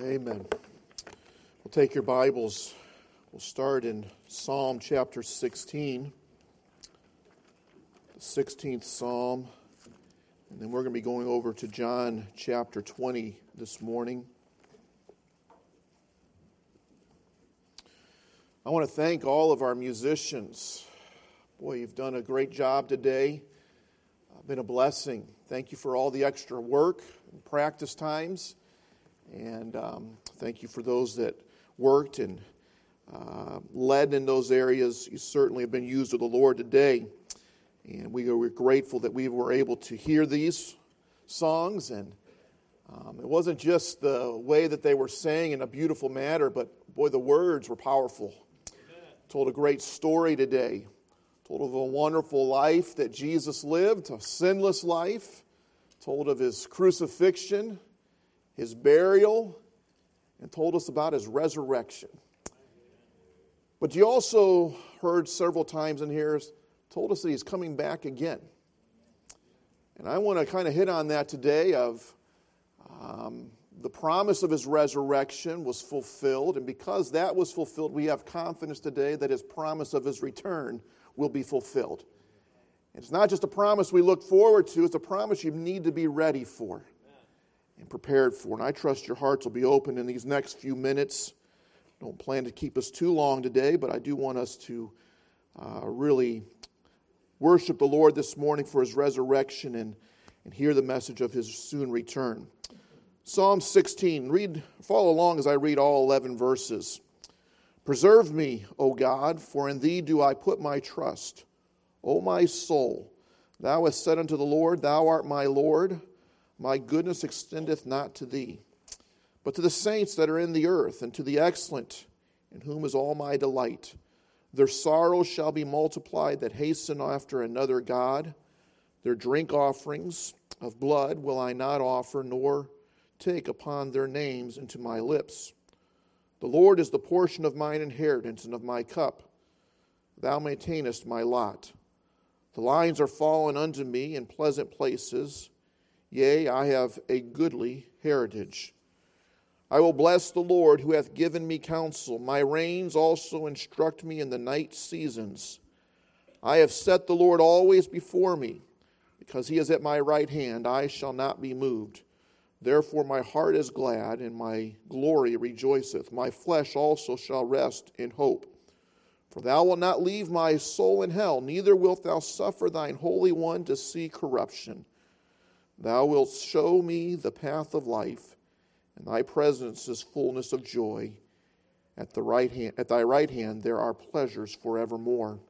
Amen. We'll take your Bibles. We'll start in Psalm chapter 16, the 16th Psalm, and then we're going to be going over to John chapter 20 this morning. I want to thank all of our musicians. Boy, you've done a great job today. Uh, been a blessing. Thank you for all the extra work and practice times. And um, thank you for those that worked and uh, led in those areas. You certainly have been used of the Lord today. And we are grateful that we were able to hear these songs. And um, it wasn't just the way that they were sang in a beautiful manner, but boy, the words were powerful. Amen. Told a great story today. Told of a wonderful life that Jesus lived, a sinless life. Told of his crucifixion his burial, and told us about his resurrection. But you also heard several times in here, told us that he's coming back again. And I want to kind of hit on that today of um, the promise of his resurrection was fulfilled. And because that was fulfilled, we have confidence today that his promise of his return will be fulfilled. It's not just a promise we look forward to, it's a promise you need to be ready for and prepared for. And I trust your hearts will be open in these next few minutes. Don't plan to keep us too long today, but I do want us to uh, really worship the Lord this morning for his resurrection and, and hear the message of his soon return. Psalm 16. Read, follow along as I read all 11 verses. Preserve me, O God, for in thee do I put my trust. O my soul, thou hast said unto the Lord, Thou art my Lord. My goodness extendeth not to thee, but to the saints that are in the earth, and to the excellent, in whom is all my delight. Their sorrows shall be multiplied that hasten after another God. Their drink offerings of blood will I not offer, nor take upon their names into my lips. The Lord is the portion of mine inheritance and of my cup. Thou maintainest my lot. The lines are fallen unto me in pleasant places. Yea, I have a goodly heritage. I will bless the Lord who hath given me counsel. My reins also instruct me in the night seasons. I have set the Lord always before me. Because he is at my right hand, I shall not be moved. Therefore my heart is glad, and my glory rejoiceth. My flesh also shall rest in hope. For thou wilt not leave my soul in hell, neither wilt thou suffer thine Holy One to see corruption. Thou wilt show me the path of life, and thy presence is fullness of joy. At, the right hand, at thy right hand there are pleasures forevermore.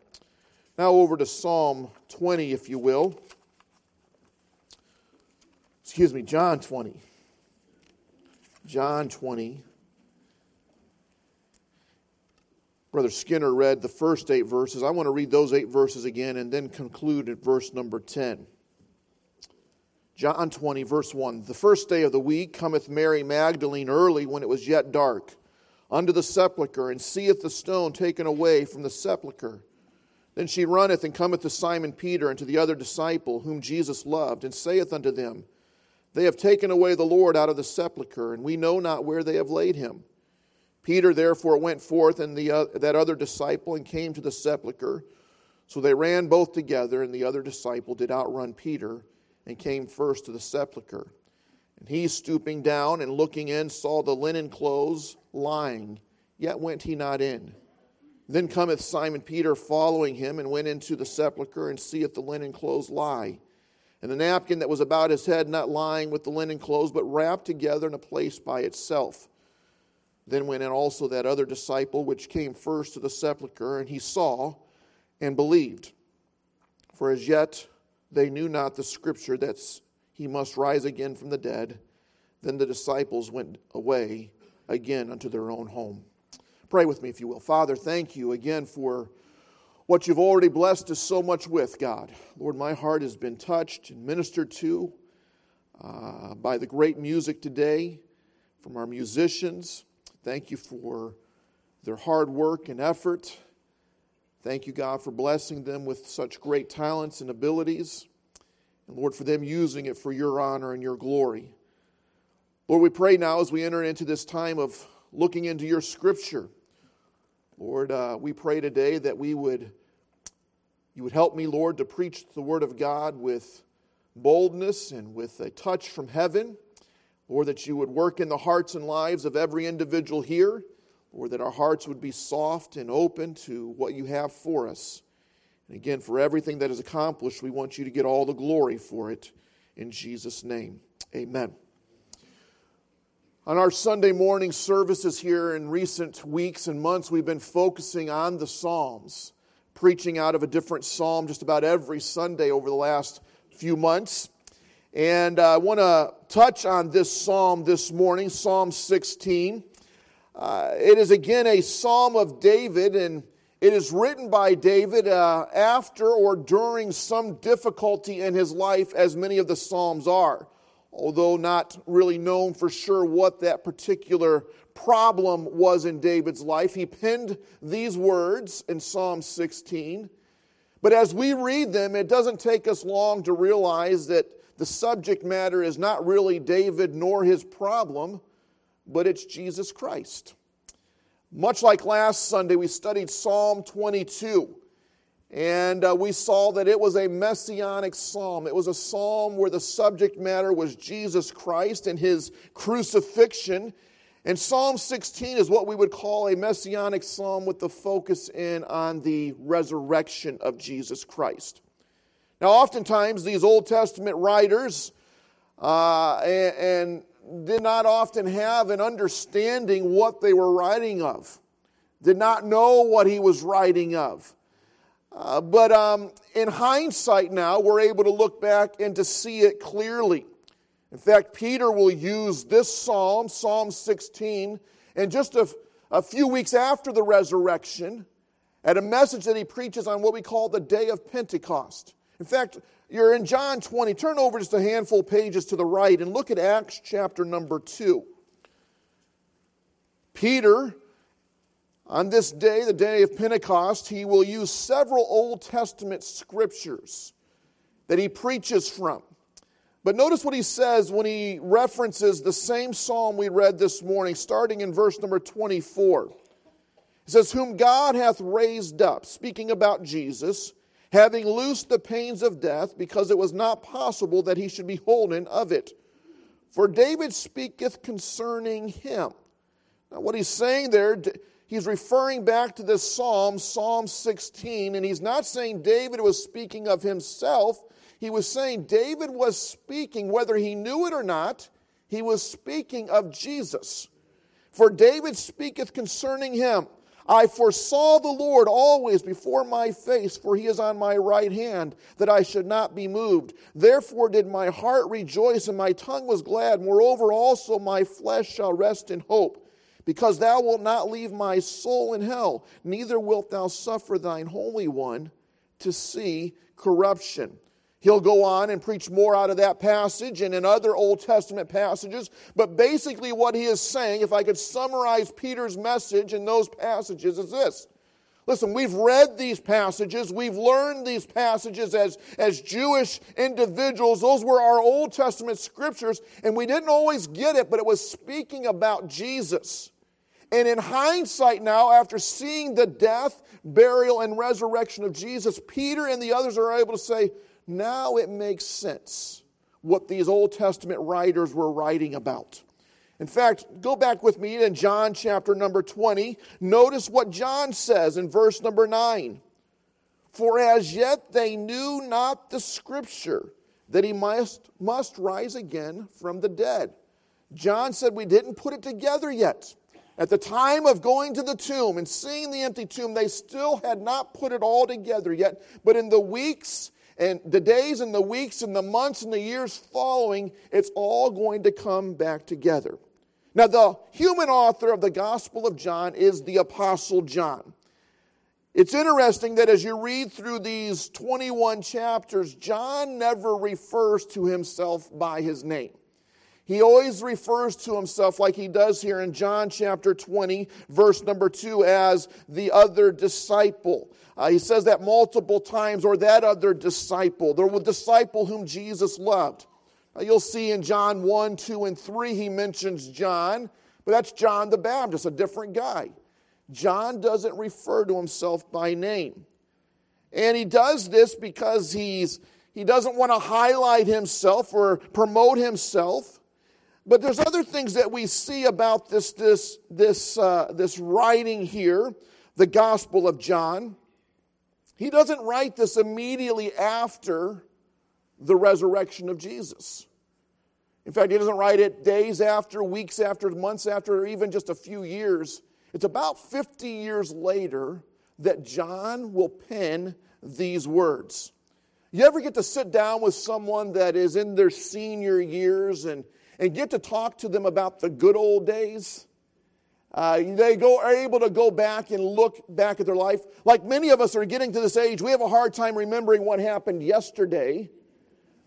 Now over to Psalm 20, if you will. Excuse me, John 20. John 20. Brother Skinner read the first eight verses. I want to read those eight verses again and then conclude at verse number 10. John 20, verse 1. The first day of the week cometh Mary Magdalene early when it was yet dark unto the sepulchre, and seeth the stone taken away from the sepulchre. Then she runneth and cometh to Simon Peter and to the other disciple whom Jesus loved, and saith unto them, They have taken away the Lord out of the sepulchre, and we know not where they have laid him. Peter therefore went forth and the, uh, that other disciple and came to the sepulchre. So they ran both together, and the other disciple did outrun Peter and came first to the sepulchre. And he, stooping down and looking in, saw the linen clothes lying, yet went he not in. Then cometh Simon Peter following him, and went into the sepulchre, and seeth the linen clothes lie, and the napkin that was about his head not lying with the linen clothes, but wrapped together in a place by itself. Then went in also that other disciple which came first to the sepulchre, and he saw and believed. For as yet they knew not the scripture that he must rise again from the dead. Then the disciples went away again unto their own home. Pray with me, if you will. Father, thank you again for what you've already blessed us so much with, God. Lord, my heart has been touched and ministered to uh, by the great music today from our musicians. Thank you for their hard work and effort. Thank you, God, for blessing them with such great talents and abilities. And Lord, for them using it for your honor and your glory. Lord, we pray now as we enter into this time of looking into your scripture. Lord, uh, we pray today that we would, you would help me, Lord, to preach the word of God with boldness and with a touch from heaven. Lord, that you would work in the hearts and lives of every individual here. Lord, that our hearts would be soft and open to what you have for us. And again, for everything that is accomplished, we want you to get all the glory for it. In Jesus' name, amen. On our Sunday morning services here in recent weeks and months, we've been focusing on the Psalms, preaching out of a different psalm just about every Sunday over the last few months. And uh, I want to touch on this psalm this morning, Psalm 16. Uh, it is again a psalm of David, and it is written by David uh, after or during some difficulty in his life, as many of the Psalms are. Although not really known for sure what that particular problem was in David's life, he penned these words in Psalm 16. But as we read them, it doesn't take us long to realize that the subject matter is not really David nor his problem, but it's Jesus Christ. Much like last Sunday, we studied Psalm 22. And uh, we saw that it was a messianic psalm. It was a psalm where the subject matter was Jesus Christ and his crucifixion. And Psalm 16 is what we would call a messianic psalm with the focus in on the resurrection of Jesus Christ. Now, oftentimes, these Old Testament writers uh, and, and did not often have an understanding what they were writing of, did not know what he was writing of. Uh, but um, in hindsight, now we're able to look back and to see it clearly. In fact, Peter will use this psalm, Psalm 16, and just a, a few weeks after the resurrection, at a message that he preaches on what we call the day of Pentecost. In fact, you're in John 20. Turn over just a handful of pages to the right and look at Acts chapter number 2. Peter, on this day, the day of Pentecost, he will use several Old Testament scriptures that he preaches from. But notice what he says when he references the same psalm we read this morning, starting in verse number 24. He says, Whom God hath raised up, speaking about Jesus having loosed the pains of death, because it was not possible that he should be holden of it. For David speaketh concerning him. Now, what he's saying there, he's referring back to this psalm, Psalm 16, and he's not saying David was speaking of himself. He was saying David was speaking, whether he knew it or not, he was speaking of Jesus. For David speaketh concerning him. I foresaw the Lord always before my face, for he is on my right hand, that I should not be moved. Therefore did my heart rejoice, and my tongue was glad. Moreover, also my flesh shall rest in hope, because thou wilt not leave my soul in hell, neither wilt thou suffer thine Holy One to see corruption. He'll go on and preach more out of that passage and in other Old Testament passages. But basically, what he is saying, if I could summarize Peter's message in those passages, is this. Listen, we've read these passages, we've learned these passages as, as Jewish individuals. Those were our Old Testament scriptures, and we didn't always get it, but it was speaking about Jesus. And in hindsight, now, after seeing the death, burial, and resurrection of Jesus, Peter and the others are able to say, now it makes sense what these Old Testament writers were writing about. In fact, go back with me in John chapter number 20. Notice what John says in verse number 9. For as yet they knew not the scripture that he must, must rise again from the dead. John said we didn't put it together yet. At the time of going to the tomb and seeing the empty tomb, they still had not put it all together yet. But in the weeks and the days and the weeks and the months and the years following, it's all going to come back together. Now, the human author of the Gospel of John is the Apostle John. It's interesting that as you read through these 21 chapters, John never refers to himself by his name. He always refers to himself, like he does here in John chapter 20, verse number 2, as the other disciple. Uh, he says that multiple times, or that other disciple, the disciple whom Jesus loved. You'll see in John 1, 2, and 3, he mentions John, but that's John the Baptist, a different guy. John doesn't refer to himself by name. And he does this because he's, he doesn't want to highlight himself or promote himself. But there's other things that we see about this, this, this, uh, this writing here, the Gospel of John. He doesn't write this immediately after the resurrection of Jesus. In fact, he doesn't write it days after, weeks after, months after, or even just a few years. It's about 50 years later that John will pen these words. You ever get to sit down with someone that is in their senior years and, and get to talk to them about the good old days? Uh, they go, are able to go back and look back at their life. Like many of us are getting to this age, we have a hard time remembering what happened yesterday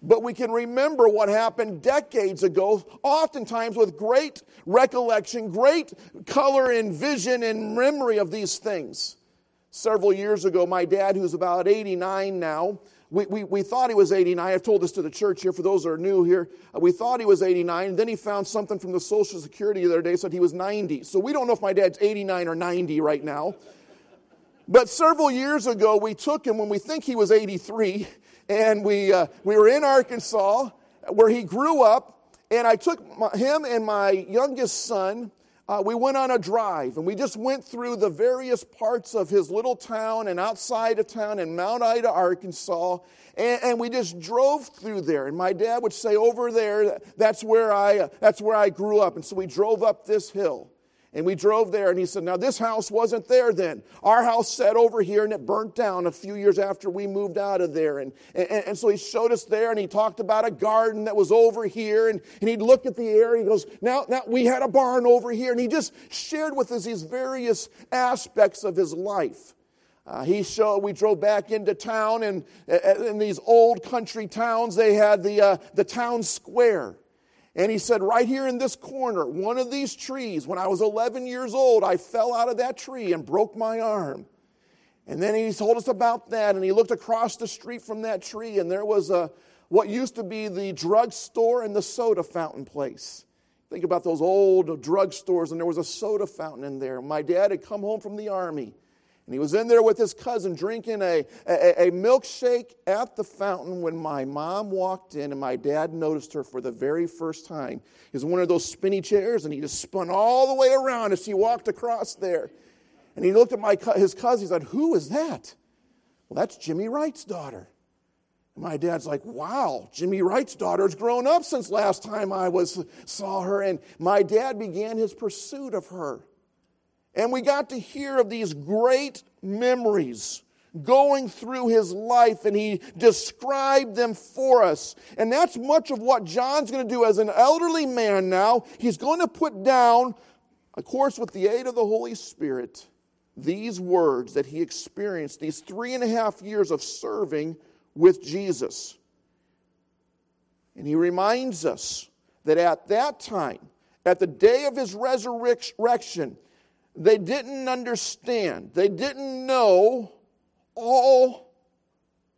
but we can remember what happened decades ago, oftentimes with great recollection, great color and vision and memory of these things. Several years ago, my dad, who's about 89 now, we, we, we thought he was 89. I've told this to the church here for those that are new here. Uh, we thought he was 89. And then he found something from the Social Security the other day said he was 90. So we don't know if my dad's 89 or 90 right now. But several years ago, we took him when we think he was 83 and we, uh, we were in Arkansas where he grew up, and I took my, him and my youngest son. Uh, we went on a drive and we just went through the various parts of his little town and outside of town in Mount Ida, Arkansas. And, and, we just drove through there. And my dad would say, Over there, that's where, I, that's where I grew up. And so we drove up this hill. And we drove there, and he said, Now, this house wasn't there then. Our house sat over here, and it burnt down a few years after we moved out of there. And, and, and so he showed us there, and he talked about a garden that was over here. And, and he'd look at the area. He goes, now, now, we had a barn over here. And he just shared with us these various aspects of his life. Uh, he showed, we drove back into town, and in these old country towns, they had the, uh, the town square. And he said, right here in this corner, one of these trees, when I was 11 years old, I fell out of that tree and broke my arm. And then he told us about that, and he looked across the street from that tree, and there was a, what used to be the drugstore and the soda fountain place. Think about those old drugstores, and there was a soda fountain in there. My dad had come home from the army and he was in there with his cousin drinking a, a, a, milkshake at the fountain when my mom walked in and my dad noticed her for the very first time. He was one of those spinny chairs and he just spun all the way around as she walked across there. And he looked at my, his cousin. He said, Who is that? Well, that's Jimmy Wright's daughter. And my dad's like, Wow, Jimmy Wright's daughter's grown up since last time I was, saw her. And my dad began his pursuit of her. And we got to hear of these great memories going through his life, and he described them for us. And that's much of what John's going to do as an elderly man now. He's going to put down, of course, with the aid of the Holy Spirit, these words that he experienced, these three and a half years of serving with Jesus. And he reminds us that at that time, at the day of his resurrection, they didn't understand, they didn't know all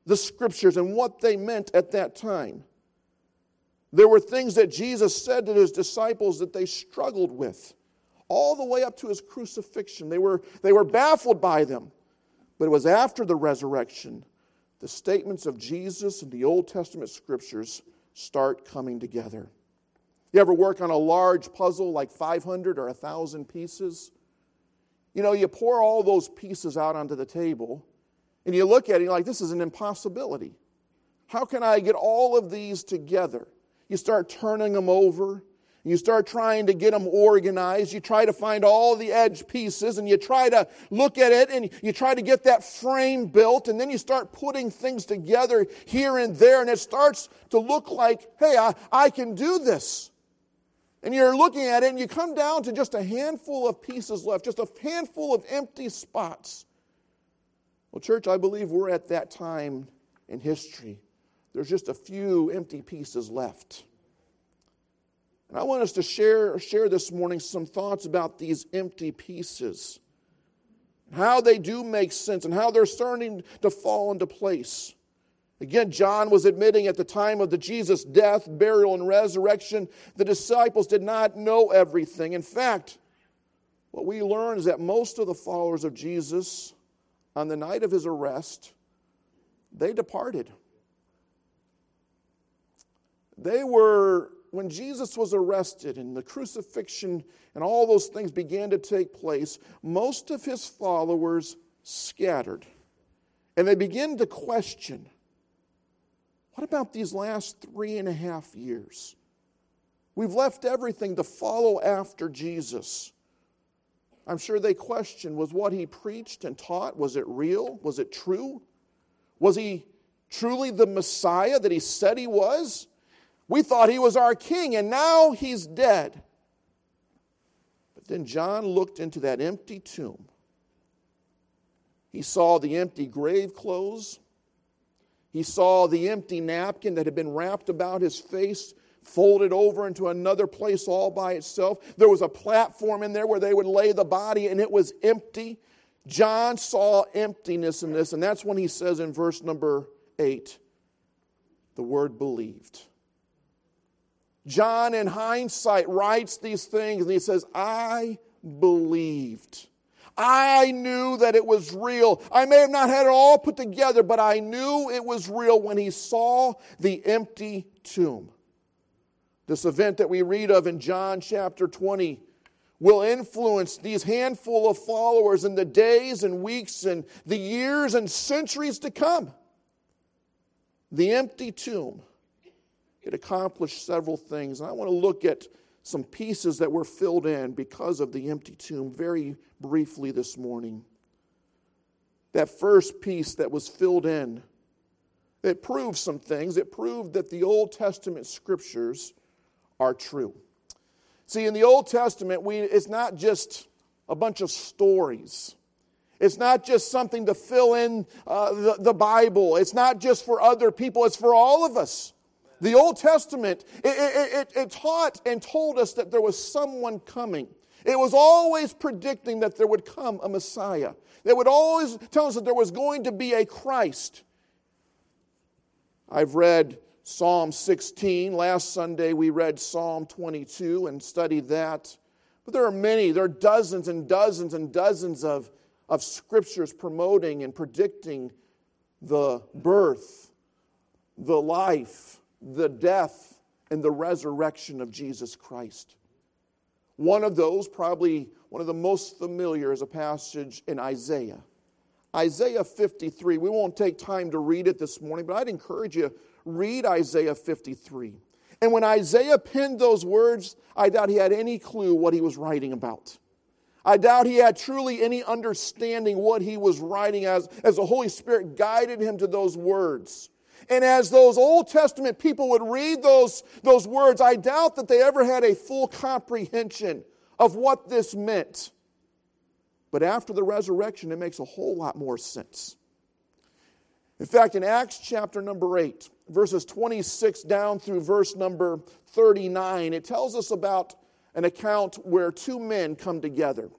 the scriptures and what they meant at that time. There were things that Jesus said to his disciples that they struggled with all the way up to his crucifixion. They were, they were baffled by them. But it was after the resurrection, the statements of Jesus and the Old Testament scriptures start coming together. You ever work on a large puzzle like 500 or 1,000 pieces? You know, you pour all those pieces out onto the table and you look at it, you're like, this is an impossibility. How can I get all of these together? You start turning them over. You start trying to get them organized. You try to find all the edge pieces and you try to look at it and you try to get that frame built. And then you start putting things together here and there. And it starts to look like, hey, I, I can do this and you're looking at it and you come down to just a handful of pieces left, just a handful of empty spots. Well, church, I believe we're at that time in history. There's just a few empty pieces left. And I want us to share, share this morning some thoughts about these empty pieces, how they do make sense, and how they're starting to fall into place. Again, John was admitting at the time of the Jesus death, burial, and resurrection, the disciples did not know everything. In fact, what we learn is that most of the followers of Jesus, on the night of his arrest, they departed. They were, when Jesus was arrested and the crucifixion and all those things began to take place, most of his followers scattered. And they began to question what about these last three and a half years? We've left everything to follow after Jesus. I'm sure they questioned was what he preached and taught, was it real? Was it true? Was he truly the Messiah that he said he was? We thought he was our king, and now he's dead. But then John looked into that empty tomb. He saw the empty grave clothes. He saw the empty napkin that had been wrapped about his face folded over into another place all by itself. There was a platform in there where they would lay the body, and it was empty. John saw emptiness in this, and that's when he says in verse number eight, the word believed. John, in hindsight, writes these things and he says, I believed. I knew that it was real. I may have not had it all put together, but I knew it was real when he saw the empty tomb. This event that we read of in John chapter 20 will influence these handful of followers in the days and weeks and the years and centuries to come. The empty tomb. It accomplished several things. And I want to look at some pieces that were filled in because of the empty tomb very briefly this morning. That first piece that was filled in, it proved some things. It proved that the Old Testament scriptures are true. See, in the Old Testament, we, it's not just a bunch of stories. It's not just something to fill in uh, the, the Bible. It's not just for other people, it's for all of us. The Old Testament, it, it, it, it, taught and told us that there was someone coming. It was always predicting that there would come a Messiah. It would always tell us that there was going to be a Christ. I've read Psalm 16. Last Sunday we read Psalm 22 and studied that. But there are many, there are dozens and dozens and dozens of, of scriptures promoting and predicting the birth, the life, the death and the resurrection of Jesus Christ. One of those, probably one of the most familiar, is a passage in Isaiah. Isaiah 53. We won't take time to read it this morning, but I'd encourage you read Isaiah 53. And when Isaiah penned those words, I doubt he had any clue what he was writing about. I doubt he had truly any understanding what he was writing as, as the Holy Spirit guided him to those words. And as those Old Testament people would read those, those words, I doubt that they ever had a full comprehension of what this meant. But after the resurrection, it makes a whole lot more sense. In fact, in Acts chapter number 8, verses 26 down through verse number 39, it tells us about an account where two men come together.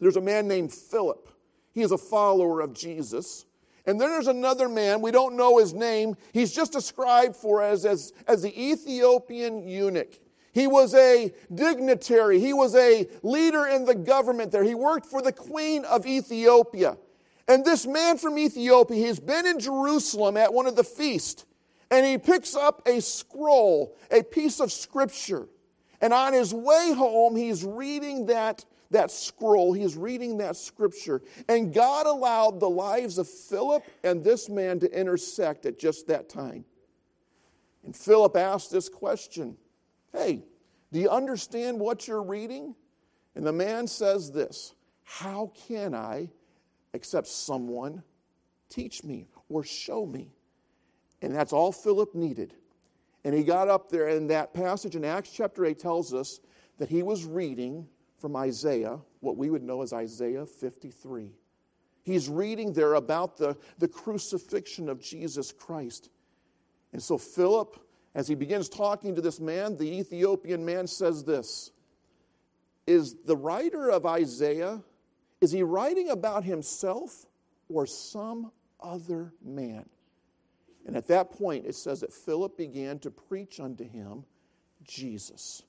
There's a man named Philip. He is a follower of Jesus. And then there's another man, we don't know his name. He's just described for us as, as the Ethiopian eunuch. He was a dignitary, he was a leader in the government there. He worked for the queen of Ethiopia. And this man from Ethiopia, he's been in Jerusalem at one of the feasts, and he picks up a scroll, a piece of scripture. And on his way home, he's reading that that scroll, he's reading that scripture. And God allowed the lives of Philip and this man to intersect at just that time. And Philip asked this question Hey, do you understand what you're reading? And the man says this How can I except someone teach me or show me? And that's all Philip needed. And he got up there, and that passage in Acts chapter 8 tells us that he was reading from Isaiah, what we would know as Isaiah 53. He's reading there about the, the crucifixion of Jesus Christ. And so Philip, as he begins talking to this man, the Ethiopian man says this Is the writer of Isaiah, is he writing about himself or some other man? And at that point, it says that Philip began to preach unto him Jesus.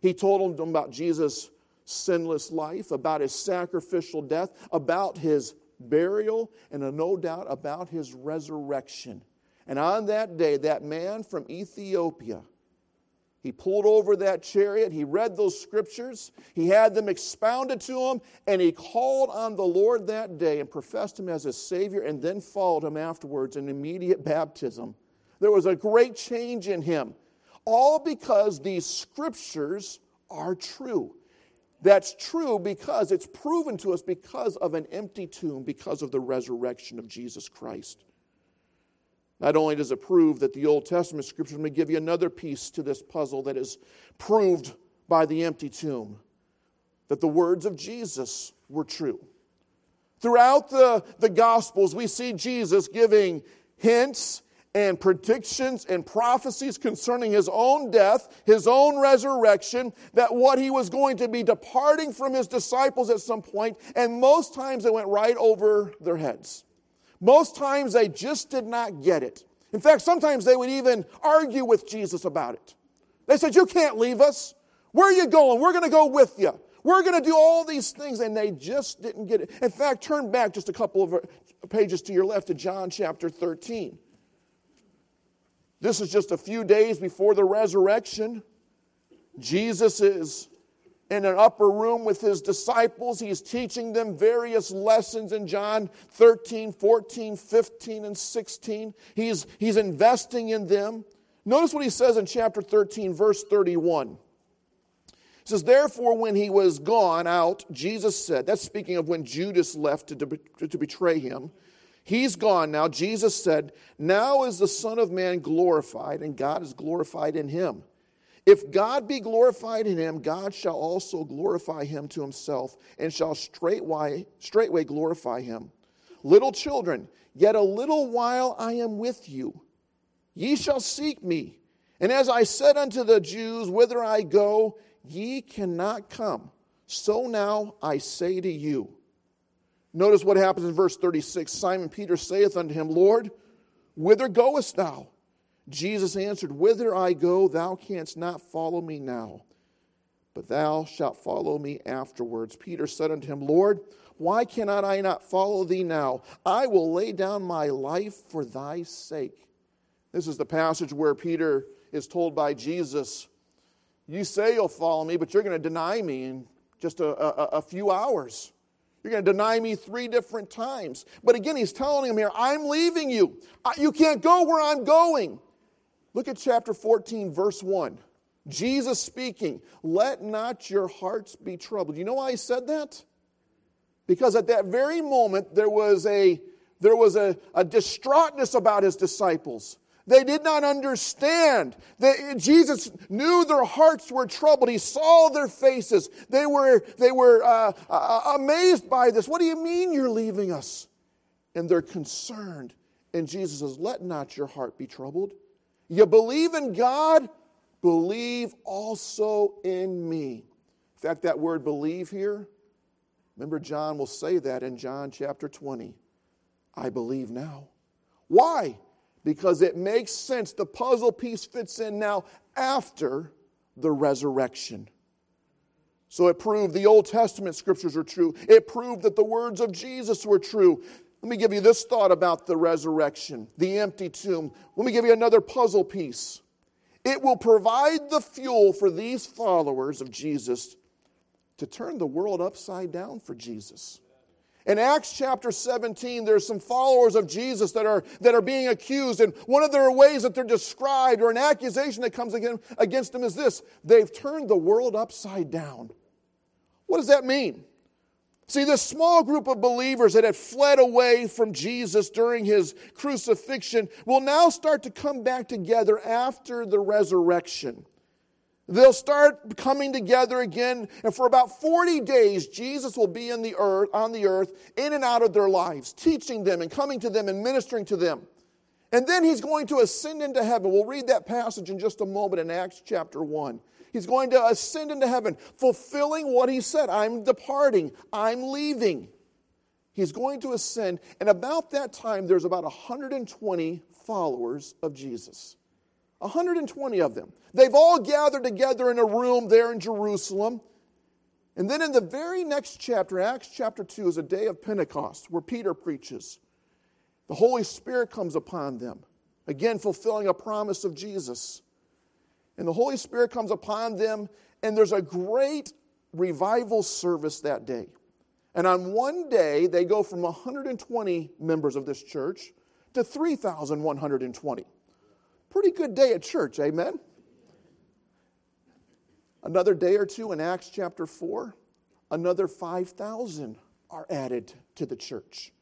He told him about Jesus' sinless life, about his sacrificial death, about his burial, and no doubt about his resurrection. And on that day, that man from Ethiopia, he pulled over that chariot, he read those scriptures, he had them expounded to him, and he called on the Lord that day and professed him as his Savior, and then followed him afterwards in immediate baptism. There was a great change in him, all because these scriptures are true. That's true because it's proven to us because of an empty tomb, because of the resurrection of Jesus Christ. Not only does it prove that the Old Testament scriptures may give you another piece to this puzzle that is proved by the empty tomb, that the words of Jesus were true. Throughout the, the Gospels, we see Jesus giving hints and predictions and prophecies concerning his own death, his own resurrection, that what he was going to be departing from his disciples at some point, and most times it went right over their heads. Most times they just did not get it. In fact, sometimes they would even argue with Jesus about it. They said, You can't leave us. Where are you going? We're going to go with you. We're going to do all these things. And they just didn't get it. In fact, turn back just a couple of uh, pages to your left to John chapter 13. This is just a few days before the resurrection. Jesus is in an upper room with his disciples. He's teaching them various lessons in John 13, 14, 15, and 16. He's, he's investing in them. Notice what he says in chapter 13, verse 31. It says, Therefore, when he was gone out, Jesus said, that's speaking of when Judas left to, to, to betray him. He's gone now. Jesus said, Now is the Son of Man glorified, and God is glorified in him. If God be glorified in him, God shall also glorify him to himself, and shall straightway, straightway glorify him. Little children, yet a little while I am with you. Ye shall seek me. And as I said unto the Jews, Whither I go, ye cannot come. So now I say to you. Notice what happens in verse 36 Simon Peter saith unto him, Lord, whither goest thou? Jesus answered, Whither I go, thou canst not follow me now, but thou shalt follow me afterwards. Peter said unto him, Lord, why cannot I not follow thee now? I will lay down my life for thy sake. This is the passage where Peter is told by Jesus, You say you'll follow me, but you're going to deny me in just a, a, a few hours. You're going to deny me three different times. But again, he's telling him here, I'm leaving you. You can't go where I'm going. Look at chapter 14, verse 1. Jesus speaking, let not your hearts be troubled. You know why he said that? Because at that very moment there was a there was a, a distraughtness about his disciples. They did not understand. They, Jesus knew their hearts were troubled. He saw their faces. They were, they were uh, uh, amazed by this. What do you mean you're leaving us? And they're concerned. And Jesus says, Let not your heart be troubled. You believe in God, believe also in me. In fact, that word believe here, remember, John will say that in John chapter 20. I believe now. Why? Because it makes sense. The puzzle piece fits in now after the resurrection. So it proved the Old Testament scriptures are true. It proved that the words of Jesus were true. Let me give you this thought about the resurrection, the empty tomb. Let me give you another puzzle piece. It will provide the fuel for these followers of Jesus to turn the world upside down for Jesus. In Acts chapter 17, there's some followers of Jesus that are, that are being accused, and one of their ways that they're described, or an accusation that comes against them, is this they've turned the world upside down. What does that mean? See, this small group of believers that had fled away from Jesus during his crucifixion will now start to come back together after the resurrection. They'll start coming together again, and for about 40 days, Jesus will be in the earth, on the earth, in and out of their lives, teaching them and coming to them and ministering to them. And then he's going to ascend into heaven. We'll read that passage in just a moment in Acts chapter 1. He's going to ascend into heaven, fulfilling what he said I'm departing, I'm leaving. He's going to ascend, and about that time, there's about 120 followers of Jesus. 120 of them. They've all gathered together in a room there in Jerusalem. And then in the very next chapter, Acts chapter 2, is a day of Pentecost where Peter preaches. The Holy Spirit comes upon them, again, fulfilling a promise of Jesus. And the Holy Spirit comes upon them, and there's a great revival service that day. And on one day, they go from 120 members of this church to 3,120. Pretty good day at church, amen? Another day or two in Acts chapter 4, another 5,000 are added to the church,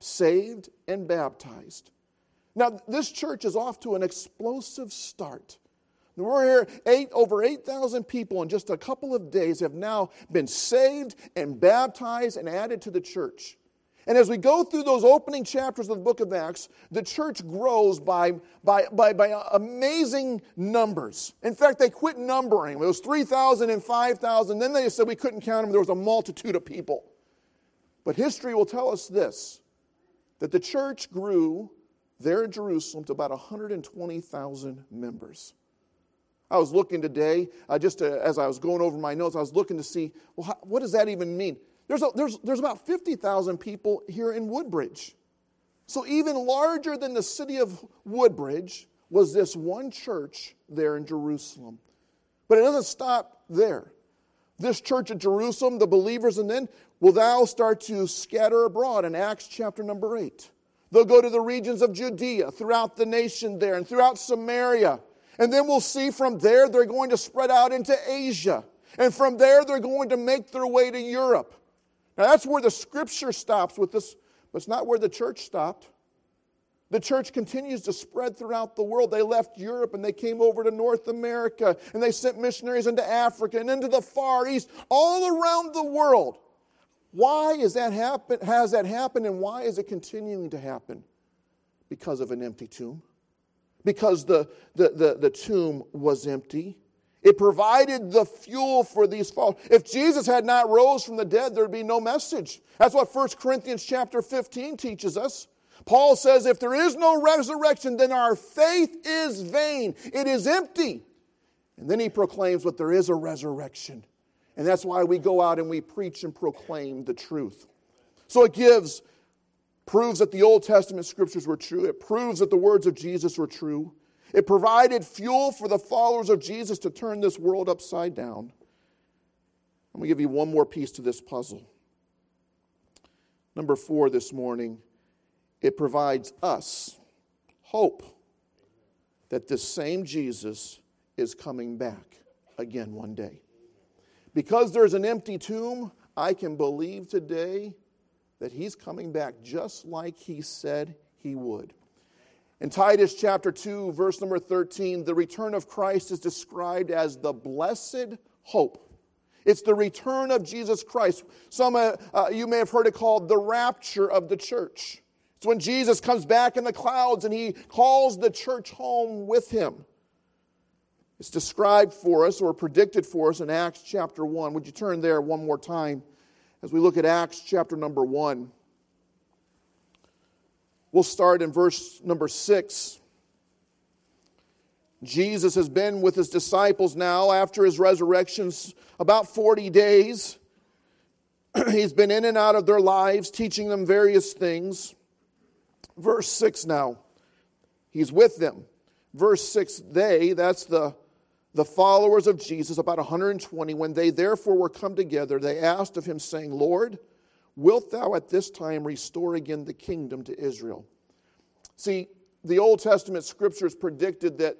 saved and baptized. Now, this church is off to an explosive start. We're here, eight, over 8,000 people in just a couple of days have now been saved and baptized and added to the church. And as we go through those opening chapters of the book of Acts, the church grows by, by, by, by amazing numbers. In fact, they quit numbering. It was 3,000 and 5,000. Then they said we couldn't count them. There was a multitude of people. But history will tell us this that the church grew there in Jerusalem to about 120,000 members. I was looking today, uh, just to, as I was going over my notes, I was looking to see, well, how, what does that even mean? There's, a, there's, there's about 50,000 people here in Woodbridge. So, even larger than the city of Woodbridge was this one church there in Jerusalem. But it doesn't stop there. This church at Jerusalem, the believers, and then will thou start to scatter abroad in Acts chapter number 8. They'll go to the regions of Judea, throughout the nation there, and throughout Samaria. And then we'll see from there they're going to spread out into Asia. And from there they're going to make their way to Europe. Now that's where the scripture stops with this, but it's not where the church stopped. The church continues to spread throughout the world. They left Europe and they came over to North America and they sent missionaries into Africa and into the Far East, all around the world. Why is that happen, has that happened and why is it continuing to happen? Because of an empty tomb because the, the, the, the tomb was empty. It provided the fuel for these false. If Jesus had not rose from the dead, there'd be no message. That's what 1 Corinthians chapter 15 teaches us. Paul says, if there is no resurrection, then our faith is vain. It is empty. And then he proclaims, but there is a resurrection. And that's why we go out and we preach and proclaim the truth. So it gives proves that the Old Testament scriptures were true. It proves that the words of Jesus were true. It provided fuel for the followers of Jesus to turn this world upside down. Let me give you one more piece to this puzzle. Number four this morning, it provides us hope that this same Jesus is coming back again one day. Because there's an empty tomb, I can believe today that he's coming back just like he said he would. In Titus chapter 2, verse number 13, the return of Christ is described as the blessed hope. It's the return of Jesus Christ. Some uh, uh, you may have heard it called the rapture of the church. It's when Jesus comes back in the clouds and he calls the church home with him. It's described for us or predicted for us in Acts chapter 1. Would you turn there one more time? as we look at Acts chapter number 1. We'll start in verse number 6. Jesus has been with his disciples now after his resurrection about 40 days. He's been in and out of their lives, teaching them various things. Verse 6 now. He's with them. Verse 6, they, that's the the followers of Jesus, about 120, when they therefore were come together, they asked of him, saying, Lord, wilt thou at this time restore again the kingdom to Israel? See, the Old Testament scriptures predicted that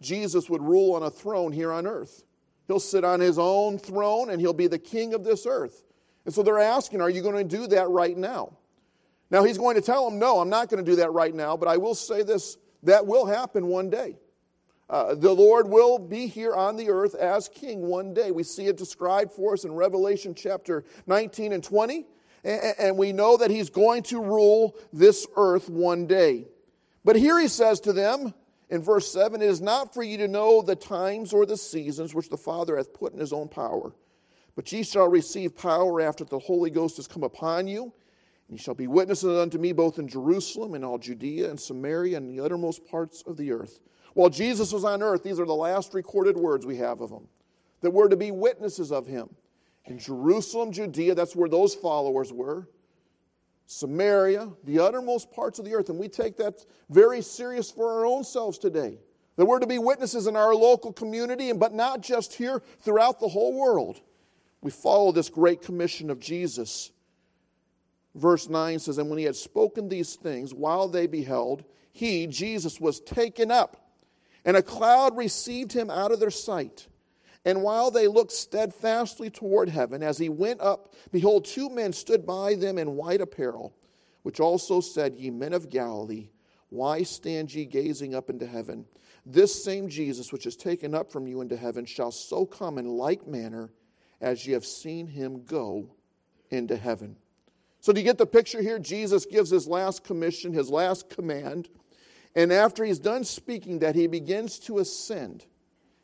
Jesus would rule on a throne here on earth. He'll sit on his own throne and he'll be the king of this earth. And so they're asking, Are you going to do that right now? Now he's going to tell them, No, I'm not going to do that right now, but I will say this that will happen one day. Uh, the Lord will be here on the earth as king one day. We see it described for us in Revelation chapter 19 and 20. And, we know that he's going to rule this earth one day. But here he says to them in verse 7 It is not for you to know the times or the seasons which the Father hath put in his own power, but ye shall receive power after the Holy Ghost has come upon you And ye shall be witnesses unto me both in Jerusalem and all Judea and Samaria and the uttermost parts of the earth. While Jesus was on earth, these are the last recorded words we have of him that we're to be witnesses of him. In Jerusalem, Judea, that's where those followers were. Samaria, the uttermost parts of the earth. And we take that very serious for our own selves today. That we're to be witnesses in our local community, and but not just here, throughout the whole world. We follow this great commission of Jesus. Verse 9 says, And when he had spoken these things, while they beheld, he, Jesus, was taken up, and a cloud received him out of their sight. And while they looked steadfastly toward heaven, as he went up, behold, two men stood by them in white apparel, which also said, Ye men of Galilee, why stand ye gazing up into heaven? This same Jesus, which is taken up from you into heaven, shall so come in like manner as ye have seen him go into heaven. So, do you get the picture here? Jesus gives his last commission, his last command. And after he's done speaking, that he begins to ascend.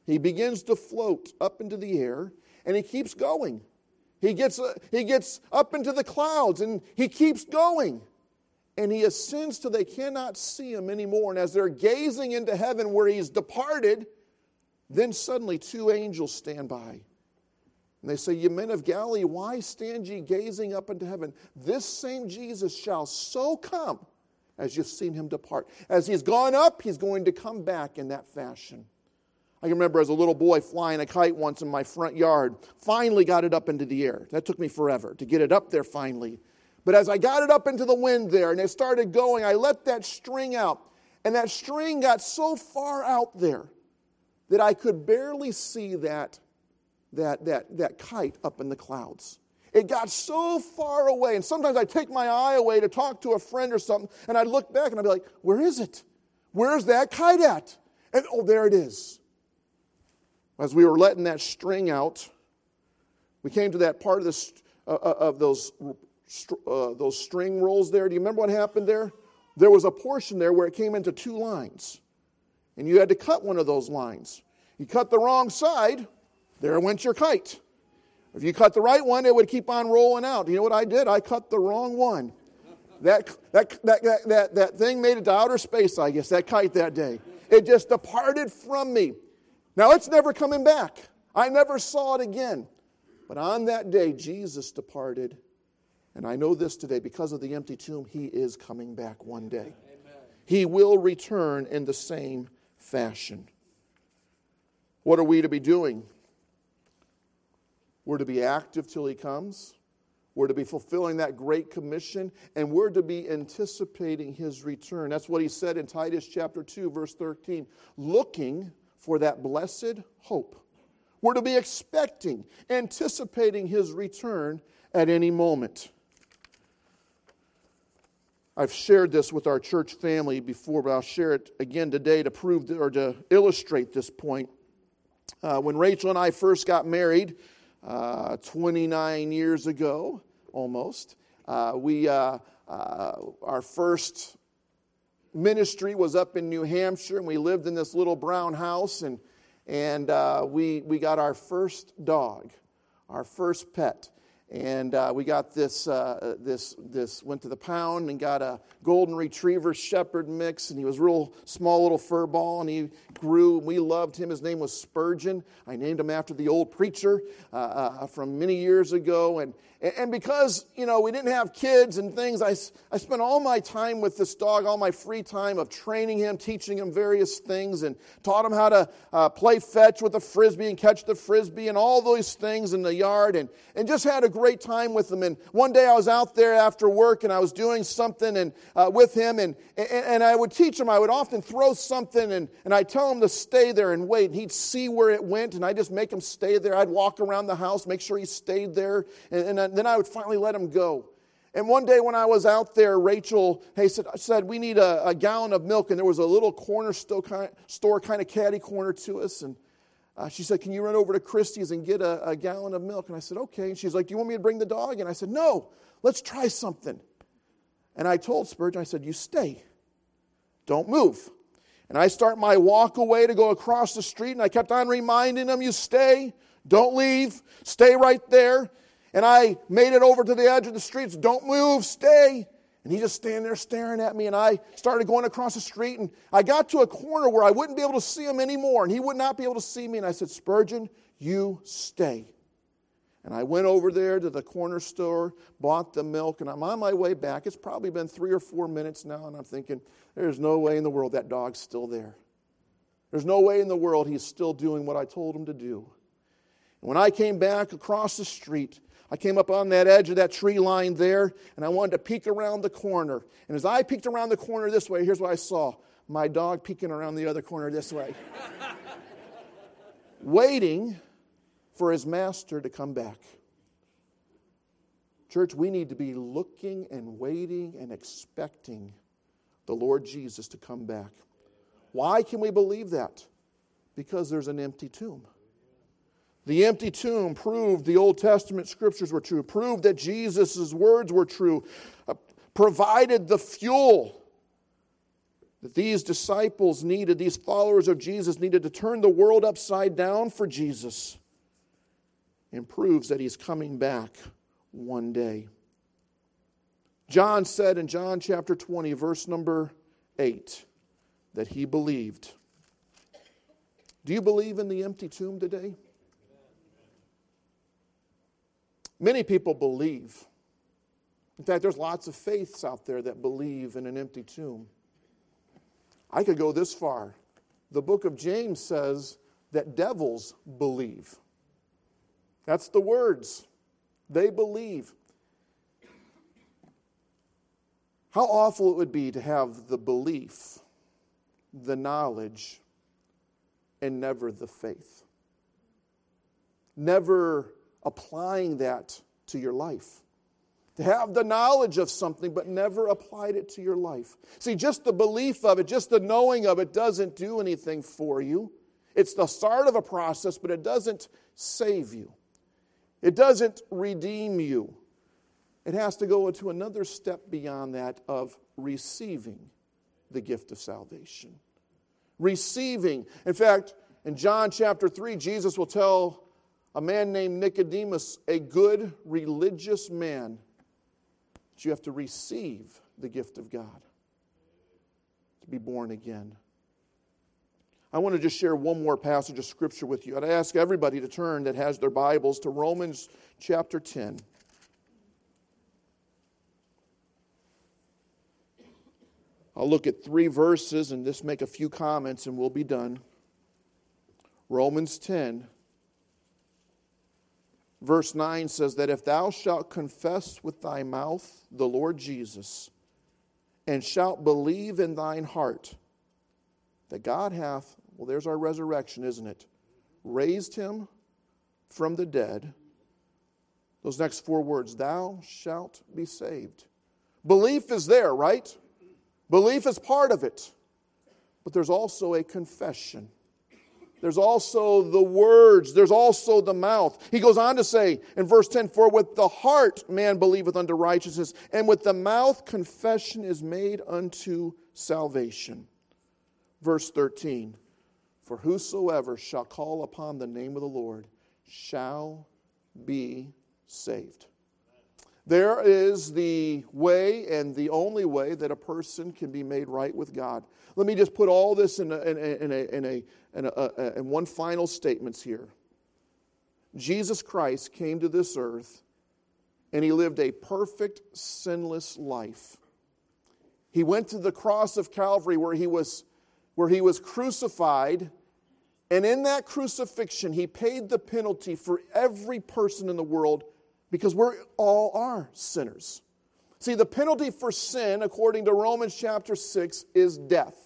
He begins to float up into the air, and he keeps going. He gets, uh, he gets up into the clouds, and he keeps going. And he ascends till they cannot see him anymore. And as they're gazing into heaven where he's departed, then suddenly two angels stand by. And they say, Ye men of Galilee, why stand ye gazing up into heaven? This same Jesus shall so come as you've seen him depart. As he's gone up, he's going to come back in that fashion. I can remember as a little boy flying a kite once in my front yard. Finally got it up into the air. That took me forever to get it up there finally. But as I got it up into the wind there and it started going, I let that string out. And that string got so far out there that I could barely see that, that, that, that kite up in the clouds. It got so far away. And sometimes I'd take my eye away to talk to a friend or something, and I'd look back and I'd be like, Where is it? Where's that kite at? And oh, there it is. As we were letting that string out, we came to that part of, the, uh, uh, of those, uh, those string rolls there. Do you remember what happened there? There was a portion there where it came into two lines, and you had to cut one of those lines. You cut the wrong side, there went your kite. If you cut the right one, it would keep on rolling out. You know what I did? I cut the wrong one. That, that, that, that, that, that thing made it to outer space, I guess, that kite that day. It just departed from me. Now it's never coming back. I never saw it again. But on that day, Jesus departed. And I know this today because of the empty tomb, he is coming back one day. Amen. He will return in the same fashion. What are we to be doing? We're to be active till he comes. We're to be fulfilling that great commission, and we're to be anticipating his return. That's what he said in Titus chapter 2, verse 13. Looking for that blessed hope. We're to be expecting, anticipating his return at any moment. I've shared this with our church family before, but I'll share it again today to prove or to illustrate this point. Uh, when Rachel and I first got married, uh, 29 years ago, almost, uh, we uh, uh, our first ministry was up in New Hampshire, and we lived in this little brown house, and, and uh, we, we got our first dog, our first pet. And uh, we got this, uh, this, this, went to the pound and got a golden retriever shepherd mix, and he was real small little fur ball, and he grew, and we loved him. His name was Spurgeon. I named him after the old preacher uh, uh, from many years ago. And, and because, you know, we didn't have kids and things, I, I spent all my time with this dog, all my free time of training him, teaching him various things, and taught him how to uh, play fetch with a frisbee and catch the frisbee and all those things in the yard, and, and just had a great time with him. And one day I was out there after work and I was doing something and, uh, with him, and, and, and I would teach him. I would often throw something and, and I'd tell him to stay there and wait, and he'd see where it went, and I'd just make him stay there. I'd walk around the house, make sure he stayed there, and, and then I would finally let him go. And one day when I was out there, Rachel hey, said, said We need a, a gallon of milk. And there was a little corner store kind, store kind of caddy corner to us. And uh, she said, Can you run over to Christie's and get a, a gallon of milk? And I said, Okay. And she's like, Do you want me to bring the dog? And I said, No, let's try something. And I told Spurgeon, I said, You stay, don't move. And I start my walk away to go across the street, and I kept on reminding him, You stay, don't leave, stay right there. And I made it over to the edge of the streets. Don't move, stay. And he just standing there staring at me. And I started going across the street. And I got to a corner where I wouldn't be able to see him anymore. And he would not be able to see me. And I said, Spurgeon, you stay. And I went over there to the corner store, bought the milk, and I'm on my way back. It's probably been three or four minutes now, and I'm thinking, there's no way in the world that dog's still there. There's no way in the world he's still doing what I told him to do. And when I came back across the street, I came up on that edge of that tree line there, and I wanted to peek around the corner. And as I peeked around the corner this way, here's what I saw my dog peeking around the other corner this way, waiting for his master to come back. Church, we need to be looking and waiting and expecting the Lord Jesus to come back. Why can we believe that? Because there's an empty tomb. The empty tomb proved the Old Testament scriptures were true, proved that Jesus' words were true, uh, provided the fuel that these disciples needed, these followers of Jesus needed to turn the world upside down for Jesus, and proves that he's coming back one day. John said in John chapter 20, verse number 8, that he believed. Do you believe in the empty tomb today? Many people believe. In fact, there's lots of faiths out there that believe in an empty tomb. I could go this far. The book of James says that devils believe. That's the words. They believe. How awful it would be to have the belief, the knowledge, and never the faith. Never applying that to your life. To have the knowledge of something, but never applied it to your life. See, just the belief of it, just the knowing of it, doesn't do anything for you. It's the start of a process, but it doesn't save you, it doesn't redeem you. It has to go into another step beyond that of receiving the gift of salvation. Receiving. In fact, in John chapter 3, Jesus will tell a man named Nicodemus, a good religious man, that you have to receive the gift of God to be born again. I want to just share one more passage of scripture with you. I'd ask everybody to turn that has their Bibles to Romans chapter 10. I'll look at three verses and just make a few comments and we'll be done. Romans 10, verse 9 says that if thou shalt confess with thy mouth the Lord Jesus, and shalt believe in thine heart that God hath, well, there's our resurrection, isn't it? Raised him from the dead. Those next four words, thou shalt be saved. Belief is there, right? Belief is part of it. But there's also a confession. There's also the words. There's also the mouth. He goes on to say in verse 10 For with the heart man believeth unto righteousness, and with the mouth confession is made unto salvation. Verse 13 For whosoever shall call upon the name of the Lord shall be saved. There is the way and the only way that a person can be made right with God. Let me just put all this in, a, in, a, in, a, in, a, in, a, uh, uh, in one final statement here. Jesus Christ came to this earth and he lived a perfect, sinless life. He went to the cross of Calvary where he was, where he was crucified, and in that crucifixion, he paid the penalty for every person in the world because we all are sinners. See, the penalty for sin, according to Romans chapter 6, is death.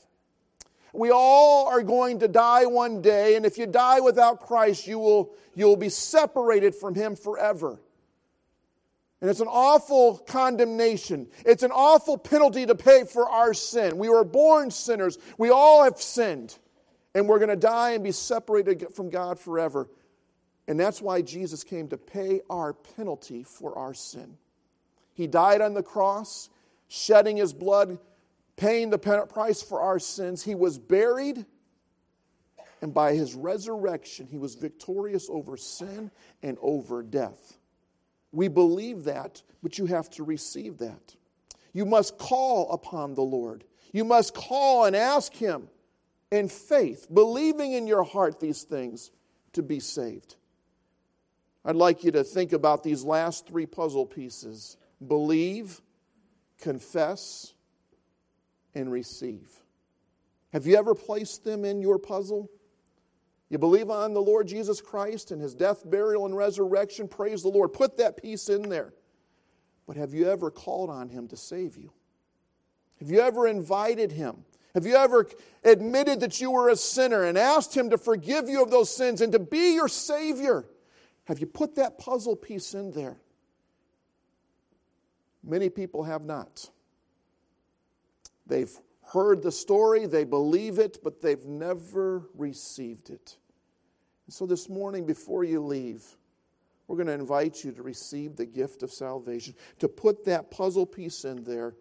We all are going to die one day, and if you die without Christ, you will, you will be separated from Him forever. And it's an awful condemnation. It's an awful penalty to pay for our sin. We were born sinners. We all have sinned. And we're going to die and be separated from God forever. And that's why Jesus came to pay our penalty for our sin. He died on the cross, shedding his blood paying the price for our sins. He was buried, and by his resurrection, he was victorious over sin and over death. We believe that, but you have to receive that. You must call upon the Lord. You must call and ask Him in faith, believing in your heart these things to be saved. I'd like you to think about these last three puzzle pieces believe, confess, and receive. Have you ever placed them in your puzzle? You believe on the Lord Jesus Christ and his death, burial, and resurrection. Praise the Lord. Put that piece in there. But have you ever called on him to save you? Have you ever invited him? Have you ever admitted that you were a sinner and asked him to forgive you of those sins and to be your Savior? Have you put that puzzle piece in there? Many people have not. They've heard the story, they believe it, but they've never received it. And so this morning, before you leave, we're going to invite you to receive the gift of salvation, to put that puzzle piece in there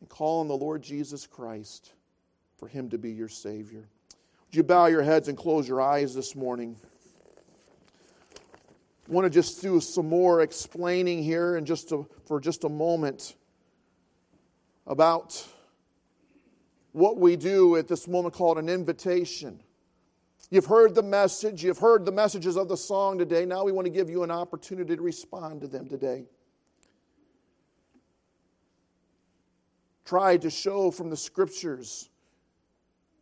and call on the Lord Jesus Christ for Him to be your Savior. Would you bow your heads and close your eyes this morning? Want to just do some more explaining here and just to, for just a moment about what we do at this moment called an invitation. You've heard the message, you've heard the messages of the song today. Now we want to give you an opportunity to respond to them today. Tried to show from the scriptures,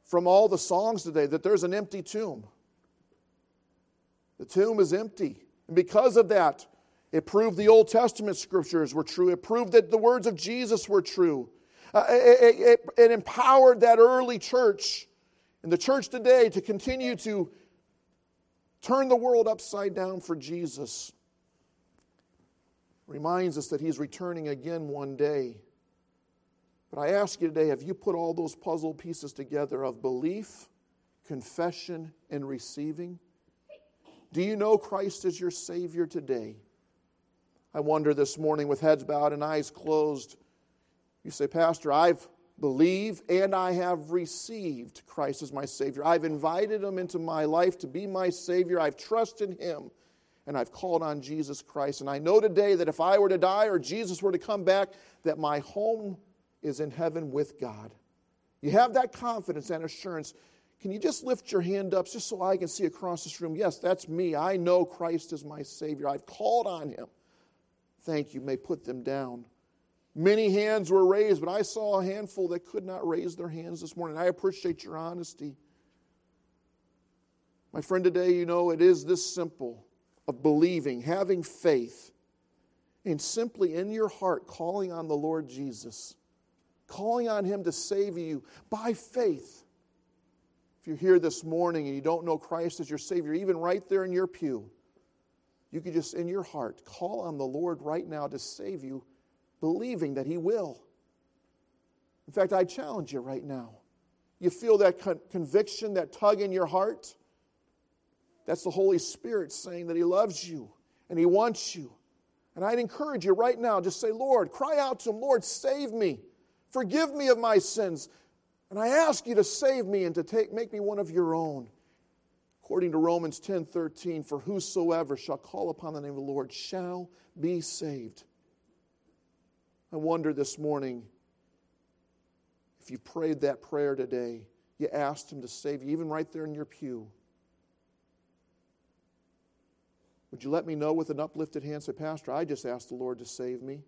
from all the songs today, that there's an empty tomb. The tomb is empty. And because of that, it proved the Old Testament scriptures were true. It proved that the words of Jesus were true. Uh, it, it, it empowered that early church and the church today to continue to turn the world upside down for Jesus. Reminds us that he's returning again one day. But I ask you today have you put all those puzzle pieces together of belief, confession, and receiving? Do you know Christ as your Savior today? I wonder this morning, with heads bowed and eyes closed, you say, Pastor, I've believed and I have received Christ as my Savior. I've invited Him into my life to be my Savior. I've trusted Him and I've called on Jesus Christ. And I know today that if I were to die or Jesus were to come back, that my home is in heaven with God. You have that confidence and assurance. Can you just lift your hand up just so I can see across this room? Yes, that's me. I know Christ is my Savior. I've called on Him. Thank you. May put them down. Many hands were raised, but I saw a handful that could not raise their hands this morning. I appreciate your honesty. My friend, today, you know, it is this simple of believing, having faith, and simply in your heart calling on the Lord Jesus, calling on Him to save you by faith. If you're here this morning and you don't know Christ as your Savior, even right there in your pew, you could just in your heart call on the Lord right now to save you believing that He will. In fact, I challenge you right now. You feel that con- conviction, that tug in your heart? That's the Holy Spirit saying that He loves you and He wants you. And I'd encourage you right now, just say, Lord, cry out to Him, Lord, save me. Forgive me of my sins. And I ask you to save me and to take, make me one of your own. According to Romans 10 13, for whosoever shall call upon the name of the Lord shall be saved. I wonder this morning if you prayed that prayer today, you asked Him to save you, even right there in your pew. Would you let me know with an uplifted hand? Say, Pastor, I just asked the Lord to save me.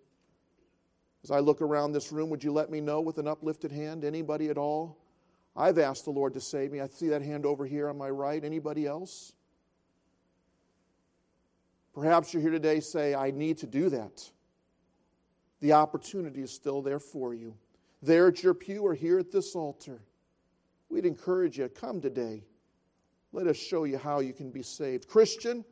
As I look around this room, would you let me know with an uplifted hand? Anybody at all? I've asked the Lord to save me. I see that hand over here on my right. Anybody else? Perhaps you're here today say, I need to do that the opportunity is still there for you. There at your pew or here at this altar, we'd encourage you come today. Let us show you how you can be saved. Christian,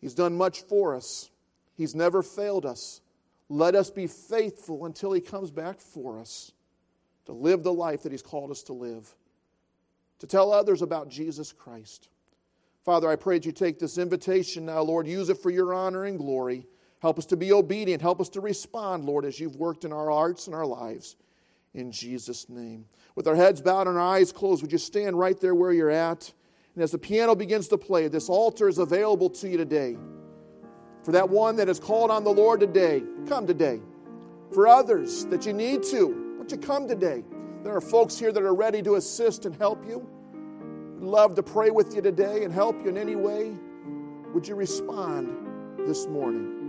He's done much for us, He's never failed us. Let us be faithful until He comes back for us to live the life that He's called us to live, to tell others about Jesus Christ. Father, I pray that you take this invitation now, Lord, use it for your honor and glory. Help us to be obedient. Help us to respond, Lord, as you've worked in our hearts and our lives. In Jesus' name. With our heads bowed and our eyes closed, would you stand right there where you're at? And as the piano begins to play, this altar is available to you today For that one that has called on the Lord today, come today. For others that you need to, won't you come today? There are folks here that are ready to assist and help you. We'd love to pray with you today and help you in any way. Would you respond this morning?